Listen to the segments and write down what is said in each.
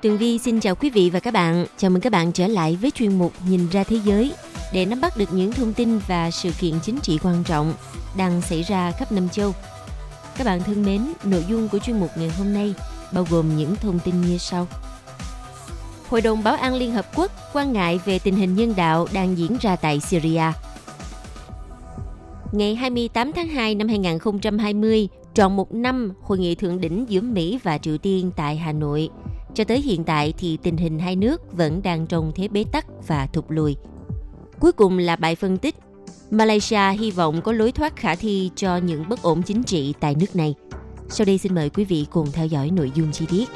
Tường Vi xin chào quý vị và các bạn. Chào mừng các bạn trở lại với chuyên mục Nhìn ra thế giới để nắm bắt được những thông tin và sự kiện chính trị quan trọng đang xảy ra khắp năm châu. Các bạn thân mến, nội dung của chuyên mục ngày hôm nay bao gồm những thông tin như sau. Hội đồng Bảo an Liên Hợp Quốc quan ngại về tình hình nhân đạo đang diễn ra tại Syria. Ngày 28 tháng 2 năm 2020, tròn một năm hội nghị thượng đỉnh giữa Mỹ và Triều Tiên tại Hà Nội – cho tới hiện tại thì tình hình hai nước vẫn đang trong thế bế tắc và thụt lùi. Cuối cùng là bài phân tích Malaysia hy vọng có lối thoát khả thi cho những bất ổn chính trị tại nước này. Sau đây xin mời quý vị cùng theo dõi nội dung chi tiết.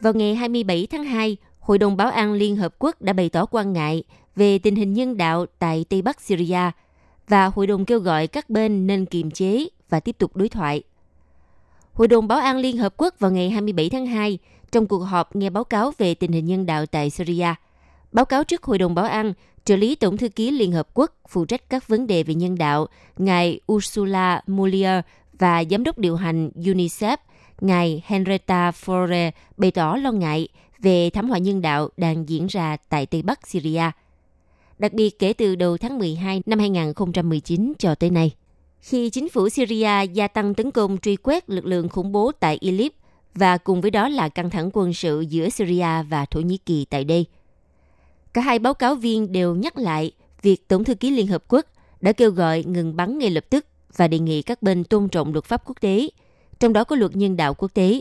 Vào ngày 27 tháng 2, Hội đồng Bảo an Liên Hợp Quốc đã bày tỏ quan ngại về tình hình nhân đạo tại Tây Bắc Syria và hội đồng kêu gọi các bên nên kiềm chế và tiếp tục đối thoại. Hội đồng Bảo an Liên Hợp Quốc vào ngày 27 tháng 2 trong cuộc họp nghe báo cáo về tình hình nhân đạo tại Syria. Báo cáo trước Hội đồng Bảo an, trợ lý Tổng thư ký Liên Hợp Quốc phụ trách các vấn đề về nhân đạo, ngài Ursula Muller và giám đốc điều hành UNICEF, ngài Henrietta Fore bày tỏ lo ngại về thảm họa nhân đạo đang diễn ra tại Tây Bắc Syria. Đặc biệt kể từ đầu tháng 12 năm 2019 cho tới nay khi chính phủ Syria gia tăng tấn công truy quét lực lượng khủng bố tại Idlib và cùng với đó là căng thẳng quân sự giữa Syria và Thổ Nhĩ Kỳ tại đây. Cả hai báo cáo viên đều nhắc lại việc Tổng thư ký Liên Hợp Quốc đã kêu gọi ngừng bắn ngay lập tức và đề nghị các bên tôn trọng luật pháp quốc tế, trong đó có luật nhân đạo quốc tế.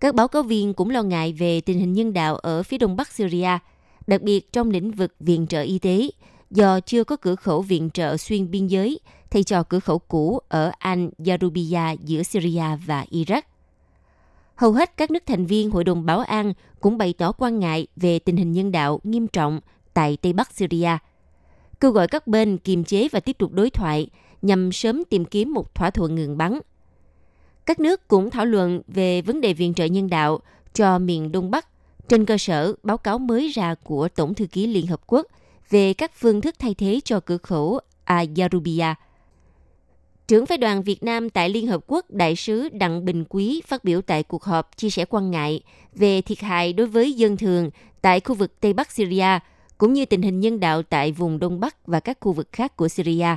Các báo cáo viên cũng lo ngại về tình hình nhân đạo ở phía đông bắc Syria, đặc biệt trong lĩnh vực viện trợ y tế, do chưa có cửa khẩu viện trợ xuyên biên giới thay cho cửa khẩu cũ ở Al Yarubiyah giữa Syria và Iraq. Hầu hết các nước thành viên Hội đồng Bảo an cũng bày tỏ quan ngại về tình hình nhân đạo nghiêm trọng tại Tây Bắc Syria, kêu gọi các bên kiềm chế và tiếp tục đối thoại nhằm sớm tìm kiếm một thỏa thuận ngừng bắn. Các nước cũng thảo luận về vấn đề viện trợ nhân đạo cho miền Đông Bắc trên cơ sở báo cáo mới ra của Tổng thư ký Liên Hợp Quốc về các phương thức thay thế cho cửa khẩu Ayarubia – Trưởng phái đoàn Việt Nam tại Liên Hợp Quốc Đại sứ Đặng Bình Quý phát biểu tại cuộc họp chia sẻ quan ngại về thiệt hại đối với dân thường tại khu vực Tây Bắc Syria, cũng như tình hình nhân đạo tại vùng Đông Bắc và các khu vực khác của Syria.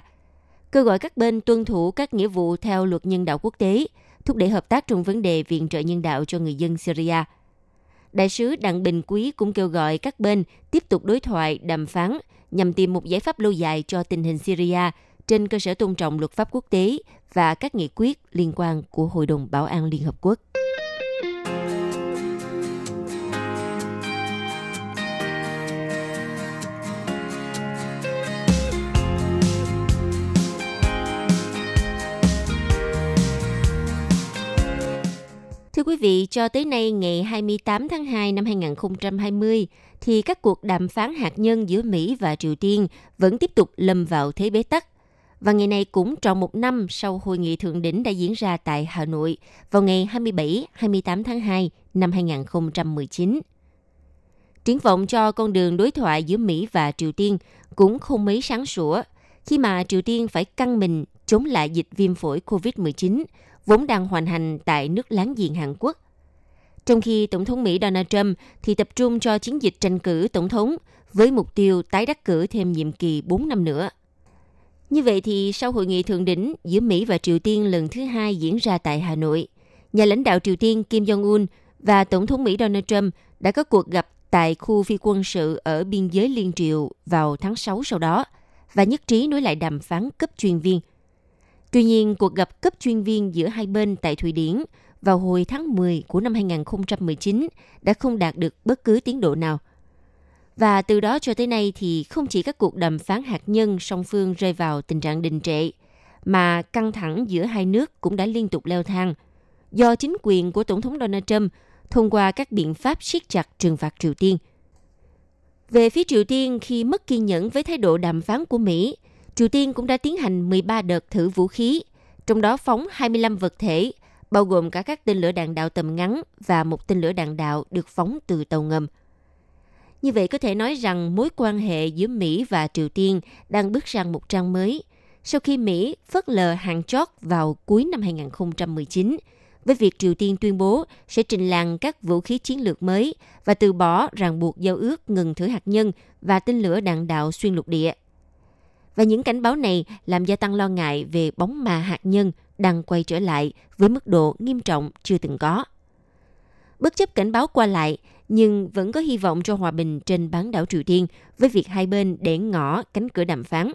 Kêu gọi các bên tuân thủ các nghĩa vụ theo luật nhân đạo quốc tế, thúc đẩy hợp tác trong vấn đề viện trợ nhân đạo cho người dân Syria. Đại sứ Đặng Bình Quý cũng kêu gọi các bên tiếp tục đối thoại, đàm phán nhằm tìm một giải pháp lâu dài cho tình hình Syria – trên cơ sở tôn trọng luật pháp quốc tế và các nghị quyết liên quan của Hội đồng Bảo an Liên Hợp Quốc. Thưa quý vị, cho tới nay ngày 28 tháng 2 năm 2020 thì các cuộc đàm phán hạt nhân giữa Mỹ và Triều Tiên vẫn tiếp tục lâm vào thế bế tắc và ngày này cũng tròn một năm sau hội nghị thượng đỉnh đã diễn ra tại Hà Nội vào ngày 27-28 tháng 2 năm 2019. Triển vọng cho con đường đối thoại giữa Mỹ và Triều Tiên cũng không mấy sáng sủa, khi mà Triều Tiên phải căng mình chống lại dịch viêm phổi COVID-19 vốn đang hoành hành tại nước láng giềng Hàn Quốc. Trong khi Tổng thống Mỹ Donald Trump thì tập trung cho chiến dịch tranh cử Tổng thống với mục tiêu tái đắc cử thêm nhiệm kỳ 4 năm nữa. Như vậy thì sau hội nghị thượng đỉnh giữa Mỹ và Triều Tiên lần thứ hai diễn ra tại Hà Nội, nhà lãnh đạo Triều Tiên Kim Jong-un và Tổng thống Mỹ Donald Trump đã có cuộc gặp tại khu phi quân sự ở biên giới Liên Triều vào tháng 6 sau đó và nhất trí nối lại đàm phán cấp chuyên viên. Tuy nhiên, cuộc gặp cấp chuyên viên giữa hai bên tại Thụy Điển vào hồi tháng 10 của năm 2019 đã không đạt được bất cứ tiến độ nào. Và từ đó cho tới nay thì không chỉ các cuộc đàm phán hạt nhân song phương rơi vào tình trạng đình trệ, mà căng thẳng giữa hai nước cũng đã liên tục leo thang do chính quyền của Tổng thống Donald Trump thông qua các biện pháp siết chặt trừng phạt Triều Tiên. Về phía Triều Tiên, khi mất kiên nhẫn với thái độ đàm phán của Mỹ, Triều Tiên cũng đã tiến hành 13 đợt thử vũ khí, trong đó phóng 25 vật thể, bao gồm cả các tên lửa đạn đạo tầm ngắn và một tên lửa đạn đạo được phóng từ tàu ngầm. Như vậy có thể nói rằng mối quan hệ giữa Mỹ và Triều Tiên đang bước sang một trang mới sau khi Mỹ phớt lờ hàng chót vào cuối năm 2019 với việc Triều Tiên tuyên bố sẽ trình làng các vũ khí chiến lược mới và từ bỏ ràng buộc giao ước ngừng thử hạt nhân và tên lửa đạn đạo xuyên lục địa. Và những cảnh báo này làm gia tăng lo ngại về bóng ma hạt nhân đang quay trở lại với mức độ nghiêm trọng chưa từng có. Bất chấp cảnh báo qua lại, nhưng vẫn có hy vọng cho hòa bình trên bán đảo Triều Tiên với việc hai bên để ngỏ cánh cửa đàm phán.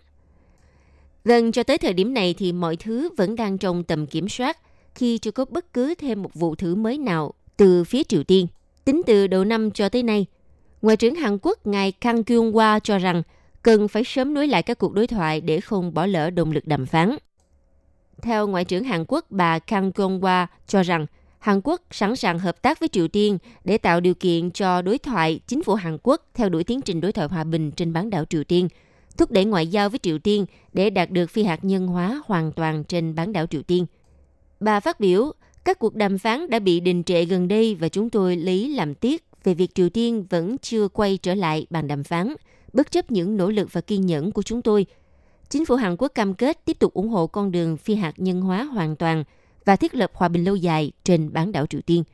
Gần cho tới thời điểm này thì mọi thứ vẫn đang trong tầm kiểm soát khi chưa có bất cứ thêm một vụ thử mới nào từ phía Triều Tiên. Tính từ đầu năm cho tới nay, Ngoại trưởng Hàn Quốc ngài Kang Kyung-hwa cho rằng cần phải sớm nối lại các cuộc đối thoại để không bỏ lỡ động lực đàm phán. Theo Ngoại trưởng Hàn Quốc bà Kang Kyung-hwa cho rằng Hàn Quốc sẵn sàng hợp tác với Triều Tiên để tạo điều kiện cho đối thoại chính phủ Hàn Quốc theo đuổi tiến trình đối thoại hòa bình trên bán đảo Triều Tiên, thúc đẩy ngoại giao với Triều Tiên để đạt được phi hạt nhân hóa hoàn toàn trên bán đảo Triều Tiên. Bà phát biểu, các cuộc đàm phán đã bị đình trệ gần đây và chúng tôi lấy làm tiếc về việc Triều Tiên vẫn chưa quay trở lại bàn đàm phán, bất chấp những nỗ lực và kiên nhẫn của chúng tôi. Chính phủ Hàn Quốc cam kết tiếp tục ủng hộ con đường phi hạt nhân hóa hoàn toàn và thiết lập hòa bình lâu dài trên bán đảo Triều Tiên.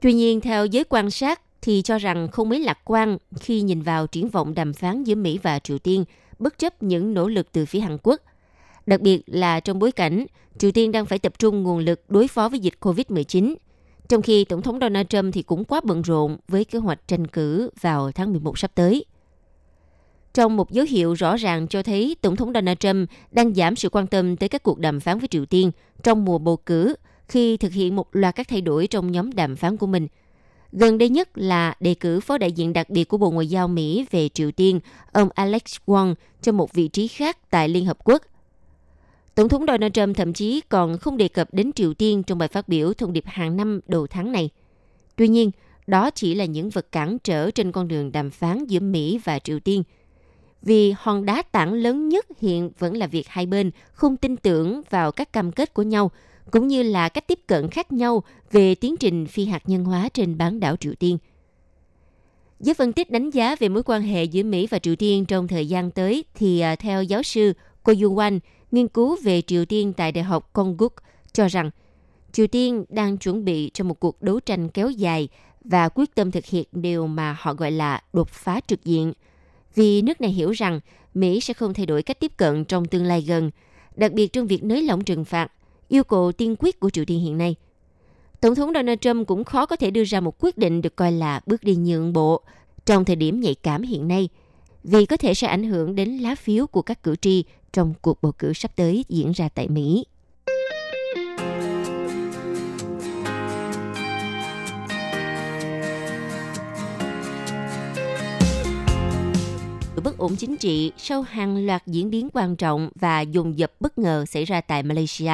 Tuy nhiên, theo giới quan sát thì cho rằng không mấy lạc quan khi nhìn vào triển vọng đàm phán giữa Mỹ và Triều Tiên, bất chấp những nỗ lực từ phía Hàn Quốc. Đặc biệt là trong bối cảnh Triều Tiên đang phải tập trung nguồn lực đối phó với dịch COVID-19, trong khi Tổng thống Donald Trump thì cũng quá bận rộn với kế hoạch tranh cử vào tháng 11 sắp tới. Trong một dấu hiệu rõ ràng cho thấy Tổng thống Donald Trump đang giảm sự quan tâm tới các cuộc đàm phán với Triều Tiên trong mùa bầu cử khi thực hiện một loạt các thay đổi trong nhóm đàm phán của mình. Gần đây nhất là đề cử phó đại diện đặc biệt của Bộ Ngoại giao Mỹ về Triều Tiên, ông Alex Wong, cho một vị trí khác tại Liên Hợp Quốc – Tổng thống Donald Trump thậm chí còn không đề cập đến Triều Tiên trong bài phát biểu thông điệp hàng năm đầu tháng này. Tuy nhiên, đó chỉ là những vật cản trở trên con đường đàm phán giữa Mỹ và Triều Tiên. Vì hòn đá tảng lớn nhất hiện vẫn là việc hai bên không tin tưởng vào các cam kết của nhau, cũng như là cách tiếp cận khác nhau về tiến trình phi hạt nhân hóa trên bán đảo Triều Tiên. Giới phân tích đánh giá về mối quan hệ giữa Mỹ và Triều Tiên trong thời gian tới thì à, theo giáo sư Ko Yu-wan, nghiên cứu về Triều Tiên tại Đại học Kongguk cho rằng Triều Tiên đang chuẩn bị cho một cuộc đấu tranh kéo dài và quyết tâm thực hiện điều mà họ gọi là đột phá trực diện. Vì nước này hiểu rằng Mỹ sẽ không thay đổi cách tiếp cận trong tương lai gần, đặc biệt trong việc nới lỏng trừng phạt, yêu cầu tiên quyết của Triều Tiên hiện nay. Tổng thống Donald Trump cũng khó có thể đưa ra một quyết định được coi là bước đi nhượng bộ trong thời điểm nhạy cảm hiện nay, vì có thể sẽ ảnh hưởng đến lá phiếu của các cử tri trong cuộc bầu cử sắp tới diễn ra tại Mỹ. Bất ổn chính trị sau hàng loạt diễn biến quan trọng và dồn dập bất ngờ xảy ra tại Malaysia,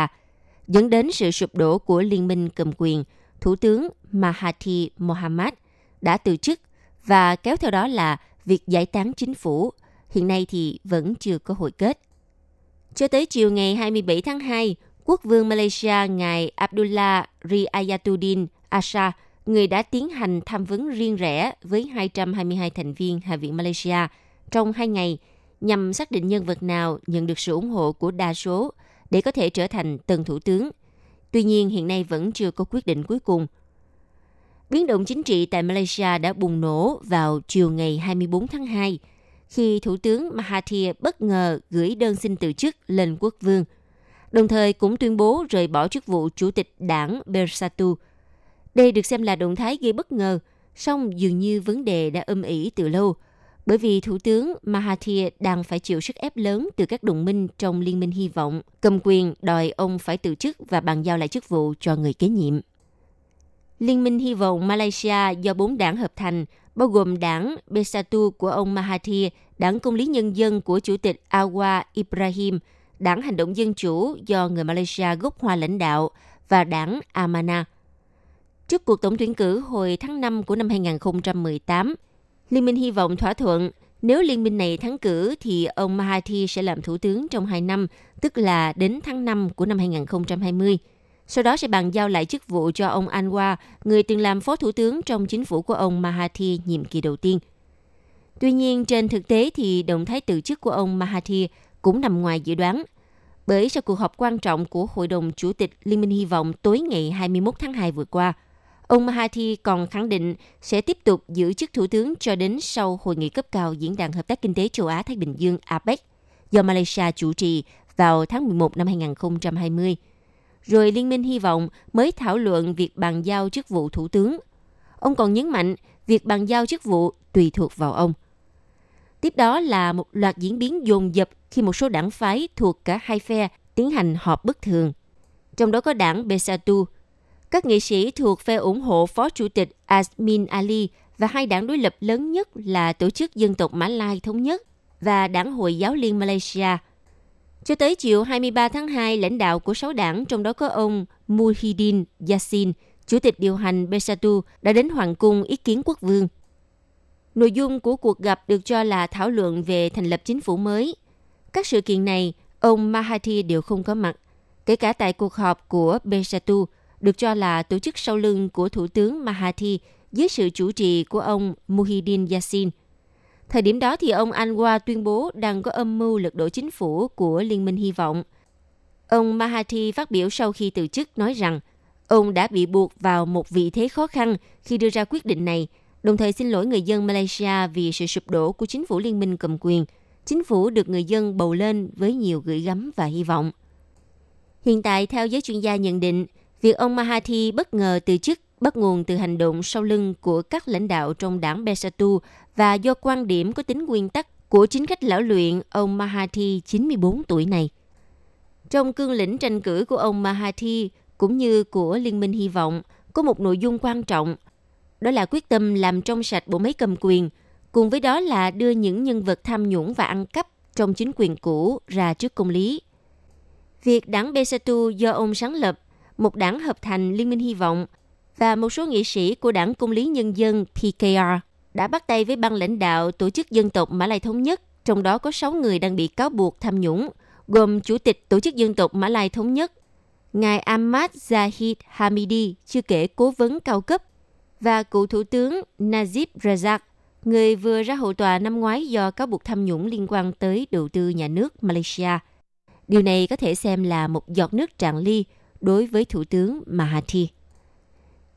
dẫn đến sự sụp đổ của liên minh cầm quyền, Thủ tướng Mahathir Mohamad đã từ chức và kéo theo đó là việc giải tán chính phủ, hiện nay thì vẫn chưa có hồi kết. Cho tới chiều ngày 27 tháng 2, quốc vương Malaysia ngài Abdullah Riayatuddin Asha, người đã tiến hành tham vấn riêng rẽ với 222 thành viên Hạ viện Malaysia trong hai ngày nhằm xác định nhân vật nào nhận được sự ủng hộ của đa số để có thể trở thành tân thủ tướng. Tuy nhiên, hiện nay vẫn chưa có quyết định cuối cùng. Biến động chính trị tại Malaysia đã bùng nổ vào chiều ngày 24 tháng 2 – khi Thủ tướng Mahathir bất ngờ gửi đơn xin từ chức lên quốc vương, đồng thời cũng tuyên bố rời bỏ chức vụ chủ tịch đảng Bersatu. Đây được xem là động thái gây bất ngờ, song dường như vấn đề đã âm ỉ từ lâu, bởi vì Thủ tướng Mahathir đang phải chịu sức ép lớn từ các đồng minh trong Liên minh Hy vọng, cầm quyền đòi ông phải từ chức và bàn giao lại chức vụ cho người kế nhiệm. Liên minh Hy vọng Malaysia do bốn đảng hợp thành bao gồm đảng Bersatu của ông Mahathir, đảng Công lý Nhân dân của Chủ tịch Awa Ibrahim, đảng Hành động Dân Chủ do người Malaysia gốc Hoa lãnh đạo và đảng Amana. Trước cuộc tổng tuyển cử hồi tháng 5 của năm 2018, Liên minh hy vọng thỏa thuận nếu liên minh này thắng cử thì ông Mahathir sẽ làm thủ tướng trong 2 năm, tức là đến tháng 5 của năm 2020. Sau đó sẽ bàn giao lại chức vụ cho ông Anwar, người từng làm phó thủ tướng trong chính phủ của ông Mahathir nhiệm kỳ đầu tiên. Tuy nhiên, trên thực tế thì động thái từ chức của ông Mahathir cũng nằm ngoài dự đoán. Bởi sau cuộc họp quan trọng của Hội đồng Chủ tịch Liên minh Hy vọng tối ngày 21 tháng 2 vừa qua, ông Mahathir còn khẳng định sẽ tiếp tục giữ chức thủ tướng cho đến sau hội nghị cấp cao Diễn đàn Hợp tác Kinh tế Châu Á-Thái Bình Dương APEC do Malaysia chủ trì vào tháng 11 năm 2020 rồi Liên minh hy vọng mới thảo luận việc bàn giao chức vụ thủ tướng. Ông còn nhấn mạnh việc bàn giao chức vụ tùy thuộc vào ông. Tiếp đó là một loạt diễn biến dồn dập khi một số đảng phái thuộc cả hai phe tiến hành họp bất thường. Trong đó có đảng Besatu. Các nghị sĩ thuộc phe ủng hộ Phó Chủ tịch Asmin Ali và hai đảng đối lập lớn nhất là Tổ chức Dân tộc Mã Lai Thống nhất và Đảng hội giáo Liên Malaysia – cho tới chiều 23 tháng 2, lãnh đạo của sáu đảng, trong đó có ông Muhyiddin Yassin, chủ tịch điều hành Bersatu, đã đến Hoàng cung ý kiến quốc vương. Nội dung của cuộc gặp được cho là thảo luận về thành lập chính phủ mới. Các sự kiện này, ông Mahathir đều không có mặt, kể cả tại cuộc họp của Bersatu, được cho là tổ chức sau lưng của Thủ tướng Mahathir dưới sự chủ trì của ông Muhyiddin Yassin – Thời điểm đó thì ông Anwar tuyên bố đang có âm mưu lật đổ chính phủ của Liên minh Hy vọng. Ông Mahathir phát biểu sau khi từ chức nói rằng ông đã bị buộc vào một vị thế khó khăn khi đưa ra quyết định này, đồng thời xin lỗi người dân Malaysia vì sự sụp đổ của chính phủ liên minh cầm quyền. Chính phủ được người dân bầu lên với nhiều gửi gắm và hy vọng. Hiện tại, theo giới chuyên gia nhận định, việc ông Mahathir bất ngờ từ chức bắt nguồn từ hành động sau lưng của các lãnh đạo trong đảng Bersatu và do quan điểm có tính nguyên tắc của chính khách lão luyện ông Mahathir 94 tuổi này. Trong cương lĩnh tranh cử của ông Mahathir cũng như của Liên minh Hy vọng có một nội dung quan trọng, đó là quyết tâm làm trong sạch bộ máy cầm quyền, cùng với đó là đưa những nhân vật tham nhũng và ăn cắp trong chính quyền cũ ra trước công lý. Việc đảng Besatu do ông sáng lập, một đảng hợp thành Liên minh Hy vọng và một số nghị sĩ của đảng Công lý Nhân dân PKR đã bắt tay với ban lãnh đạo Tổ chức Dân tộc Mã Lai Thống nhất, trong đó có 6 người đang bị cáo buộc tham nhũng, gồm Chủ tịch Tổ chức Dân tộc Mã Lai Thống nhất, Ngài Ahmad Zahid Hamidi, chưa kể cố vấn cao cấp, và cựu Thủ tướng Najib Razak, người vừa ra hậu tòa năm ngoái do cáo buộc tham nhũng liên quan tới đầu tư nhà nước Malaysia. Điều này có thể xem là một giọt nước tràn ly đối với Thủ tướng Mahathir.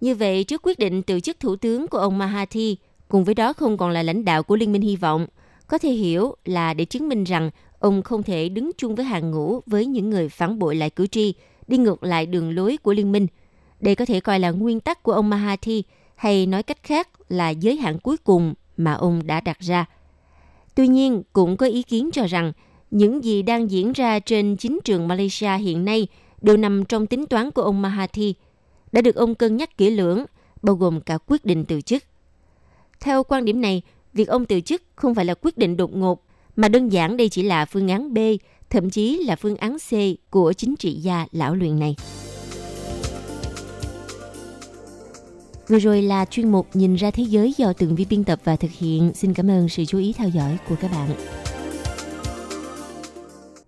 Như vậy, trước quyết định từ chức Thủ tướng của ông Mahathir, cùng với đó không còn là lãnh đạo của Liên minh Hy vọng. Có thể hiểu là để chứng minh rằng ông không thể đứng chung với hàng ngũ với những người phản bội lại cử tri, đi ngược lại đường lối của liên minh. Đây có thể coi là nguyên tắc của ông Mahathir, hay nói cách khác là giới hạn cuối cùng mà ông đã đặt ra. Tuy nhiên, cũng có ý kiến cho rằng những gì đang diễn ra trên chính trường Malaysia hiện nay đều nằm trong tính toán của ông Mahathir, đã được ông cân nhắc kỹ lưỡng, bao gồm cả quyết định từ chức. Theo quan điểm này, việc ông từ chức không phải là quyết định đột ngột, mà đơn giản đây chỉ là phương án B, thậm chí là phương án C của chính trị gia lão luyện này. Vừa rồi là chuyên mục Nhìn ra thế giới do từng vi biên tập và thực hiện. Xin cảm ơn sự chú ý theo dõi của các bạn.